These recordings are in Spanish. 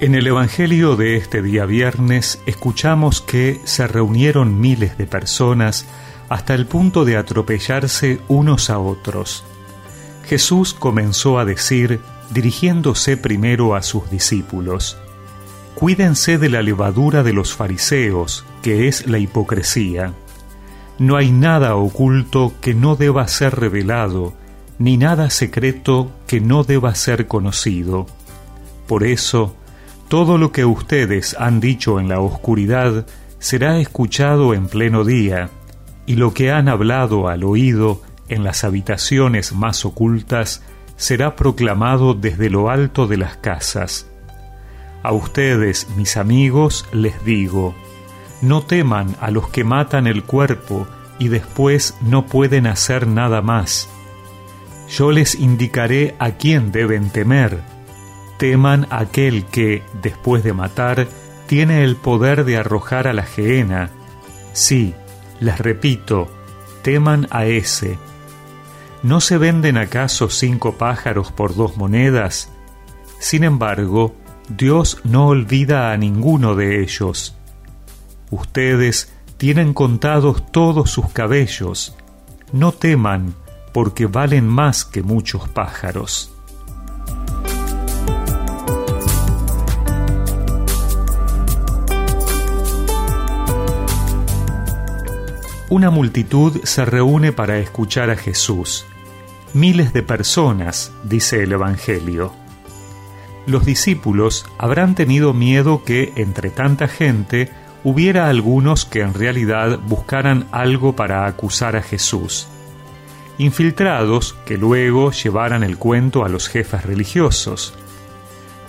En el Evangelio de este día viernes escuchamos que se reunieron miles de personas hasta el punto de atropellarse unos a otros. Jesús comenzó a decir, dirigiéndose primero a sus discípulos, Cuídense de la levadura de los fariseos, que es la hipocresía. No hay nada oculto que no deba ser revelado, ni nada secreto que no deba ser conocido. Por eso, todo lo que ustedes han dicho en la oscuridad será escuchado en pleno día, y lo que han hablado al oído en las habitaciones más ocultas será proclamado desde lo alto de las casas. A ustedes, mis amigos, les digo, no teman a los que matan el cuerpo y después no pueden hacer nada más. Yo les indicaré a quién deben temer teman aquel que, después de matar, tiene el poder de arrojar a la gehenna. Sí, les repito, teman a ese. ¿No se venden acaso cinco pájaros por dos monedas? Sin embargo, Dios no olvida a ninguno de ellos. Ustedes tienen contados todos sus cabellos. No teman, porque valen más que muchos pájaros. Una multitud se reúne para escuchar a Jesús. Miles de personas, dice el Evangelio. Los discípulos habrán tenido miedo que, entre tanta gente, hubiera algunos que en realidad buscaran algo para acusar a Jesús. Infiltrados que luego llevaran el cuento a los jefes religiosos.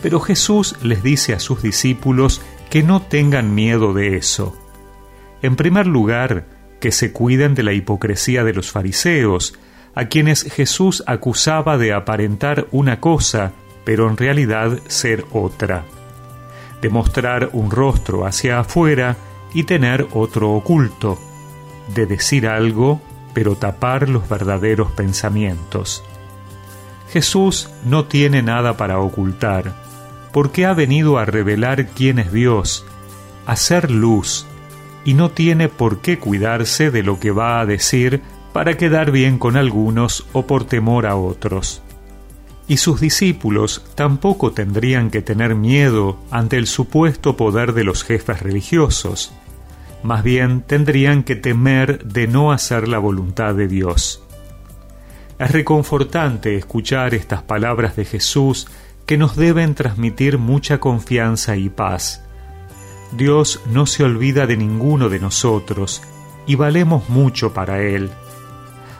Pero Jesús les dice a sus discípulos que no tengan miedo de eso. En primer lugar, que se cuiden de la hipocresía de los fariseos, a quienes Jesús acusaba de aparentar una cosa, pero en realidad ser otra, de mostrar un rostro hacia afuera y tener otro oculto, de decir algo, pero tapar los verdaderos pensamientos. Jesús no tiene nada para ocultar, porque ha venido a revelar quién es Dios, a ser luz, y no tiene por qué cuidarse de lo que va a decir para quedar bien con algunos o por temor a otros. Y sus discípulos tampoco tendrían que tener miedo ante el supuesto poder de los jefes religiosos, más bien tendrían que temer de no hacer la voluntad de Dios. Es reconfortante escuchar estas palabras de Jesús que nos deben transmitir mucha confianza y paz Dios no se olvida de ninguno de nosotros y valemos mucho para Él.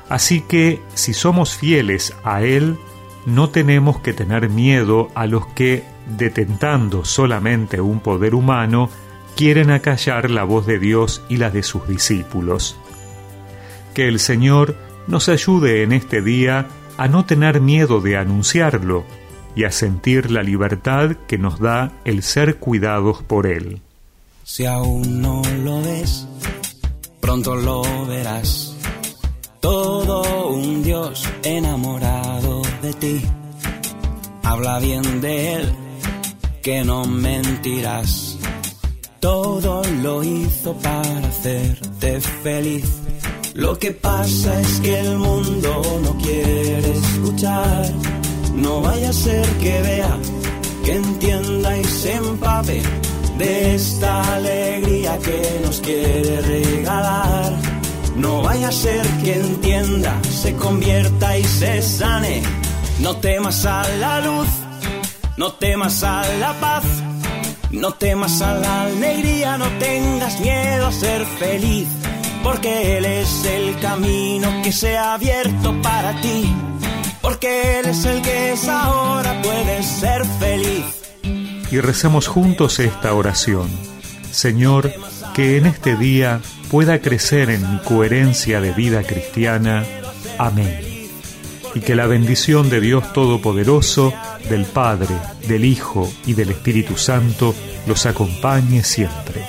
Así que si somos fieles a Él, no tenemos que tener miedo a los que, detentando solamente un poder humano, quieren acallar la voz de Dios y la de sus discípulos. Que el Señor nos ayude en este día a no tener miedo de anunciarlo y a sentir la libertad que nos da el ser cuidados por Él. Si aún no lo ves, pronto lo verás. Todo un Dios enamorado de ti. Habla bien de Él, que no mentirás. Todo lo hizo para hacerte feliz. Lo que pasa es que el mundo no quiere escuchar. No vaya a ser que vea, que entienda y se empape de esta alegría que nos quiere regalar. No vaya a ser que entienda, se convierta y se sane. No temas a la luz, no temas a la paz, no temas a la alegría, no tengas miedo a ser feliz, porque Él es el camino que se ha abierto para ti, porque Él es el que es ahora, puedes ser feliz y recemos juntos esta oración. Señor, que en este día pueda crecer en mi coherencia de vida cristiana. Amén. Y que la bendición de Dios Todopoderoso, del Padre, del Hijo y del Espíritu Santo los acompañe siempre.